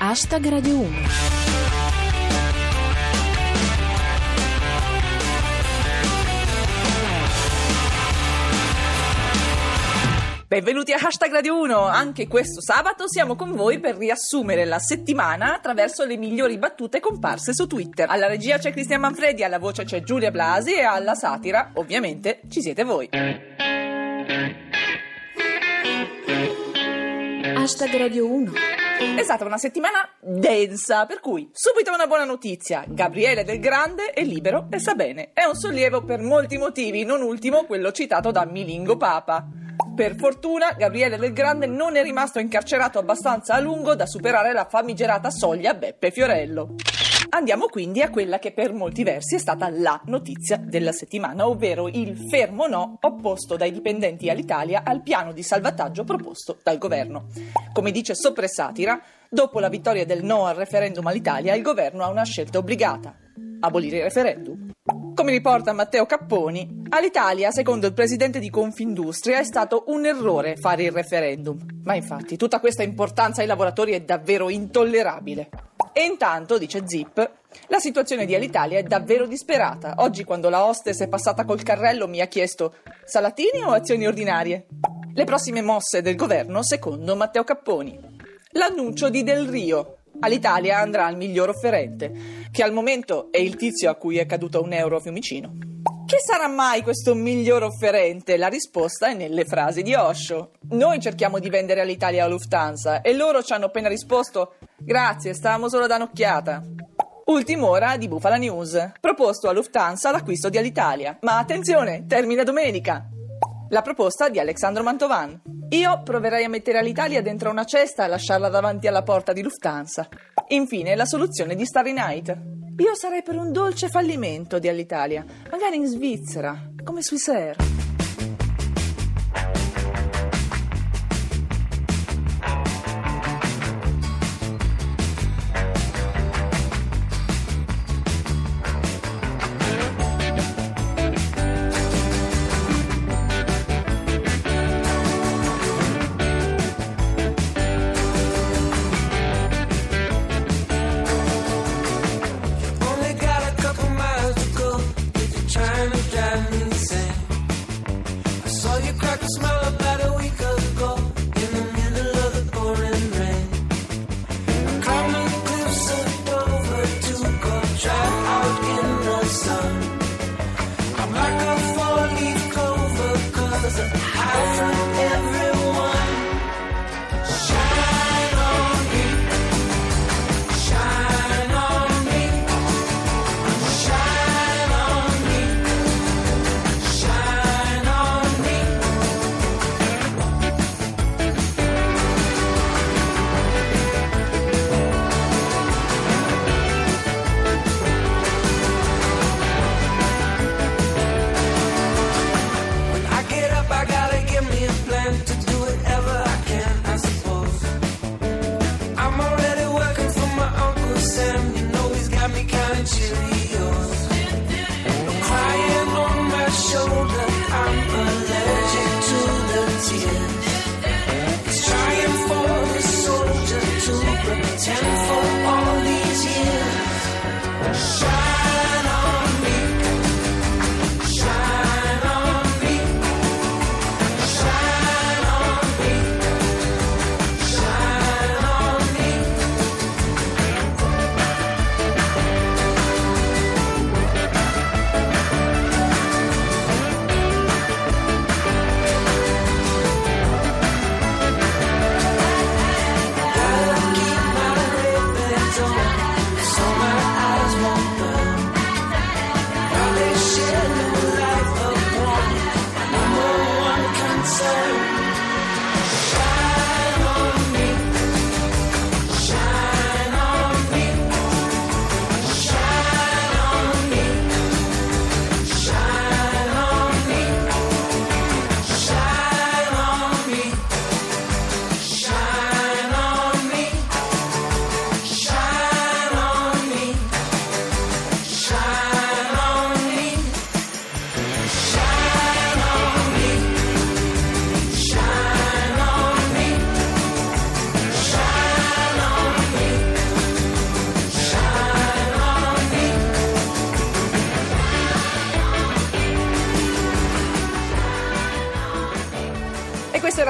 Hashtag Radio 1. Benvenuti a Hashtag Radio 1, anche questo sabato siamo con voi per riassumere la settimana attraverso le migliori battute comparse su Twitter. Alla regia c'è Cristian Manfredi, alla voce c'è Giulia Blasi e alla satira, ovviamente, ci siete voi. Hashtag Radio 1. È stata una settimana densa, per cui subito una buona notizia. Gabriele Del Grande è libero e sta bene. È un sollievo per molti motivi, non ultimo quello citato da Milingo Papa. Per fortuna, Gabriele Del Grande non è rimasto incarcerato abbastanza a lungo da superare la famigerata soglia Beppe Fiorello. Andiamo quindi a quella che per molti versi è stata la notizia della settimana, ovvero il fermo no opposto dai dipendenti all'Italia al piano di salvataggio proposto dal governo. Come dice Soppressatira, dopo la vittoria del no al referendum all'Italia, il governo ha una scelta obbligata: abolire il referendum. Come riporta Matteo Capponi, all'Italia, secondo il presidente di Confindustria, è stato un errore fare il referendum. Ma infatti, tutta questa importanza ai lavoratori è davvero intollerabile. E intanto, dice Zip, la situazione di Alitalia è davvero disperata. Oggi, quando la hostess è passata col carrello, mi ha chiesto salatini o azioni ordinarie? Le prossime mosse del governo, secondo Matteo Capponi. L'annuncio di Del Rio. All'Italia andrà il miglior offerente, che al momento è il tizio a cui è caduto un euro a Fiumicino. Chi sarà mai questo miglior offerente? La risposta è nelle frasi di Osho. Noi cerchiamo di vendere all'Italia la Lufthansa e loro ci hanno appena risposto grazie, stavamo solo da un'occhiata. Ultima ora di Bufala News. Proposto a Lufthansa l'acquisto di Alitalia. Ma attenzione, termina domenica. La proposta di Alexandro Mantovan. Io proverei a mettere l'Italia dentro una cesta e lasciarla davanti alla porta di Lufthansa. Infine, la soluzione di Starry Night. Io sarei per un dolce fallimento di Alitalia, magari in Svizzera, come Swissair.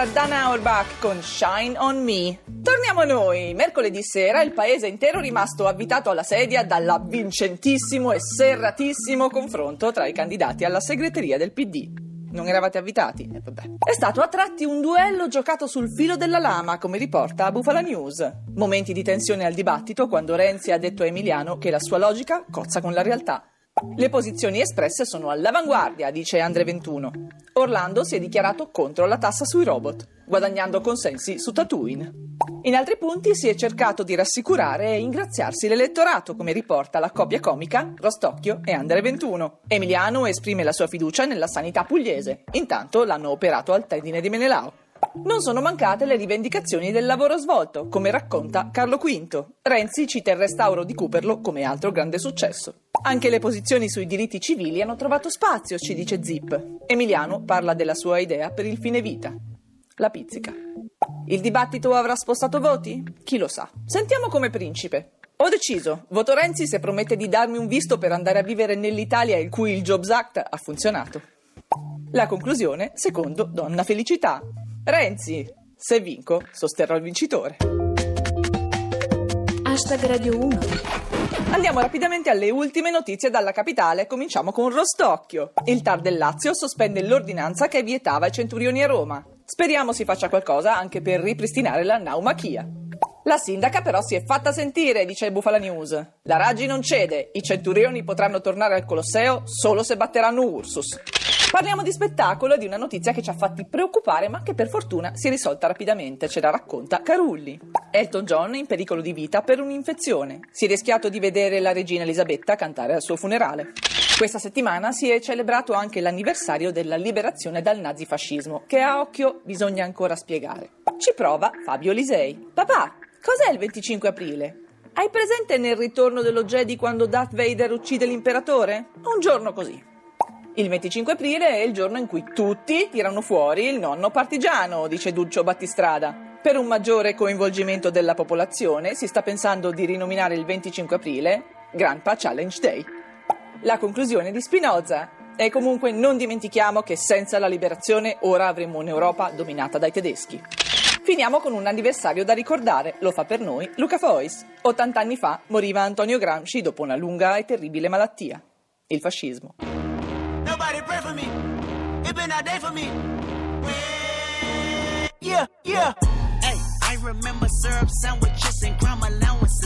Era Dana Auerbach con Shine on Me. Torniamo a noi. Mercoledì sera il paese intero è rimasto avvitato alla sedia dall'avvincentissimo e serratissimo confronto tra i candidati alla segreteria del PD. Non eravate avvitati? Eh, vabbè. È stato a tratti un duello giocato sul filo della lama, come riporta Bufala News. Momenti di tensione al dibattito quando Renzi ha detto a Emiliano che la sua logica cozza con la realtà. Le posizioni espresse sono all'avanguardia, dice Andre 21. Orlando si è dichiarato contro la tassa sui robot, guadagnando consensi su Tatooine. In altri punti si è cercato di rassicurare e ingraziarsi l'elettorato, come riporta la coppia comica Rostocchio e Andre 21. Emiliano esprime la sua fiducia nella sanità pugliese, intanto l'hanno operato al tendine di Menelao. Non sono mancate le rivendicazioni del lavoro svolto, come racconta Carlo V. Renzi cita il restauro di Cooperlo come altro grande successo. Anche le posizioni sui diritti civili hanno trovato spazio, ci dice Zip. Emiliano parla della sua idea per il fine vita. La pizzica. Il dibattito avrà spostato voti? Chi lo sa. Sentiamo come principe. Ho deciso, voto Renzi se promette di darmi un visto per andare a vivere nell'Italia in cui il Jobs Act ha funzionato. La conclusione, secondo Donna Felicità. Renzi, se vinco, sosterrò il vincitore. Hashtag Radio 1. Andiamo rapidamente alle ultime notizie dalla capitale. Cominciamo con Rostocchio. Il TAR del Lazio sospende l'ordinanza che vietava i centurioni a Roma. Speriamo si faccia qualcosa anche per ripristinare la naumachia. La sindaca però si è fatta sentire, dice il Bufala News. La Raggi non cede, i centurioni potranno tornare al Colosseo solo se batteranno Ursus. Parliamo di spettacolo e di una notizia che ci ha fatti preoccupare ma che per fortuna si è risolta rapidamente, ce la racconta Carulli. Elton John in pericolo di vita per un'infezione. Si è rischiato di vedere la regina Elisabetta cantare al suo funerale. Questa settimana si è celebrato anche l'anniversario della liberazione dal nazifascismo, che a occhio bisogna ancora spiegare. Ci prova Fabio Lisei. Papà, cos'è il 25 aprile? Hai presente nel ritorno dello Jedi quando Darth Vader uccide l'imperatore? Un giorno così. Il 25 aprile è il giorno in cui tutti tirano fuori il nonno partigiano, dice Duccio Battistrada. Per un maggiore coinvolgimento della popolazione si sta pensando di rinominare il 25 aprile Grandpa Challenge Day. La conclusione di Spinoza. E comunque non dimentichiamo che senza la liberazione ora avremmo un'Europa dominata dai tedeschi. Finiamo con un anniversario da ricordare, lo fa per noi Luca Fois. 80 anni fa moriva Antonio Gramsci dopo una lunga e terribile malattia, il fascismo. Nobody pray for me. It been a day for me. Yeah, yeah. Hey, I remember syrup sandwiches and crime allowances,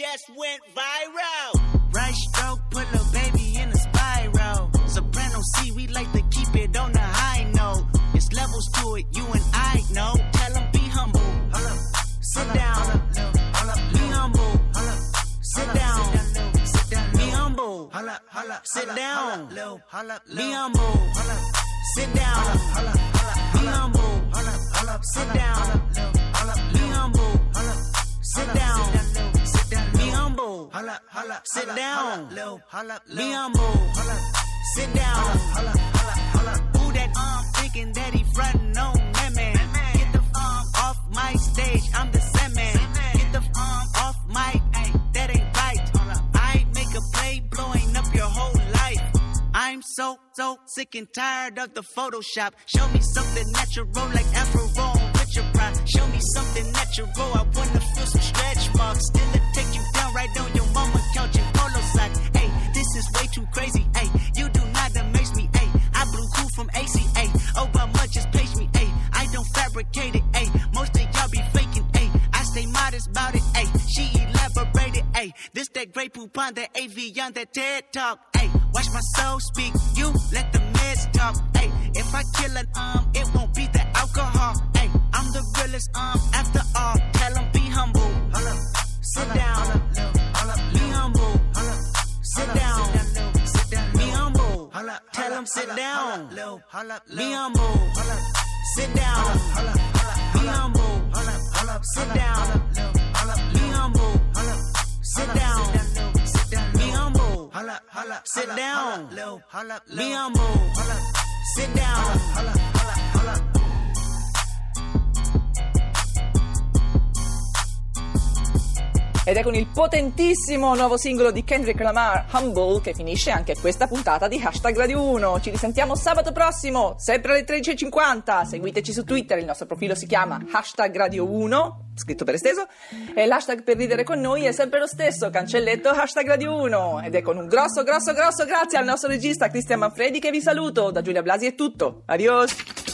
just went viral. Right stroke, put a baby in a spiral. Soprano C, we like to keep it on the high note. It's levels to it, you and I know. Tell them be humble. Hold up. Sit hold down. Hold up, hold up, be humble. Hold up, sit hold down. Up, down, sit down. Be humble. Sit down. Be humble. Sit down. Be humble. Sit down. Sit down. Be humble. Sit down. Who that um thinking that he frontin' on women? Get the um off my stage. I'm the Sandman. Get the um off my ay, that ain't right. I make a play blowing up your whole life. I'm so so sick and tired of the Photoshop. Show me something natural like Afro with your pride. Show me something natural. I wanna feel some stretch marks. Still it take you down right on Hey, this is way too crazy. Hey, you do not amaze me. Hey, I blew cool from ACA. Obama just page me. Hey, I don't fabricate it. Hey, most of y'all be faking. Hey, I stay modest about it. Hey, she elaborated. Hey, this that great poop on that AV on that TED talk. Hey, watch my soul speak. You let the meds talk. Hey, if I kill an um, Sit down. Be humble. Sit down. Be humble. Sit down. Be humble. Sit down. Be humble. Sit down. Be humble. Sit down. Ed è con il potentissimo nuovo singolo di Kendrick Lamar, Humble, che finisce anche questa puntata di Hashtag Radio 1. Ci risentiamo sabato prossimo, sempre alle 13.50. Seguiteci su Twitter, il nostro profilo si chiama Hashtag Radio 1, scritto per esteso, e l'hashtag per ridere con noi è sempre lo stesso, cancelletto Hashtag Radio 1. Ed è con un grosso, grosso, grosso grazie al nostro regista Cristian Manfredi che vi saluto. Da Giulia Blasi è tutto. Adios!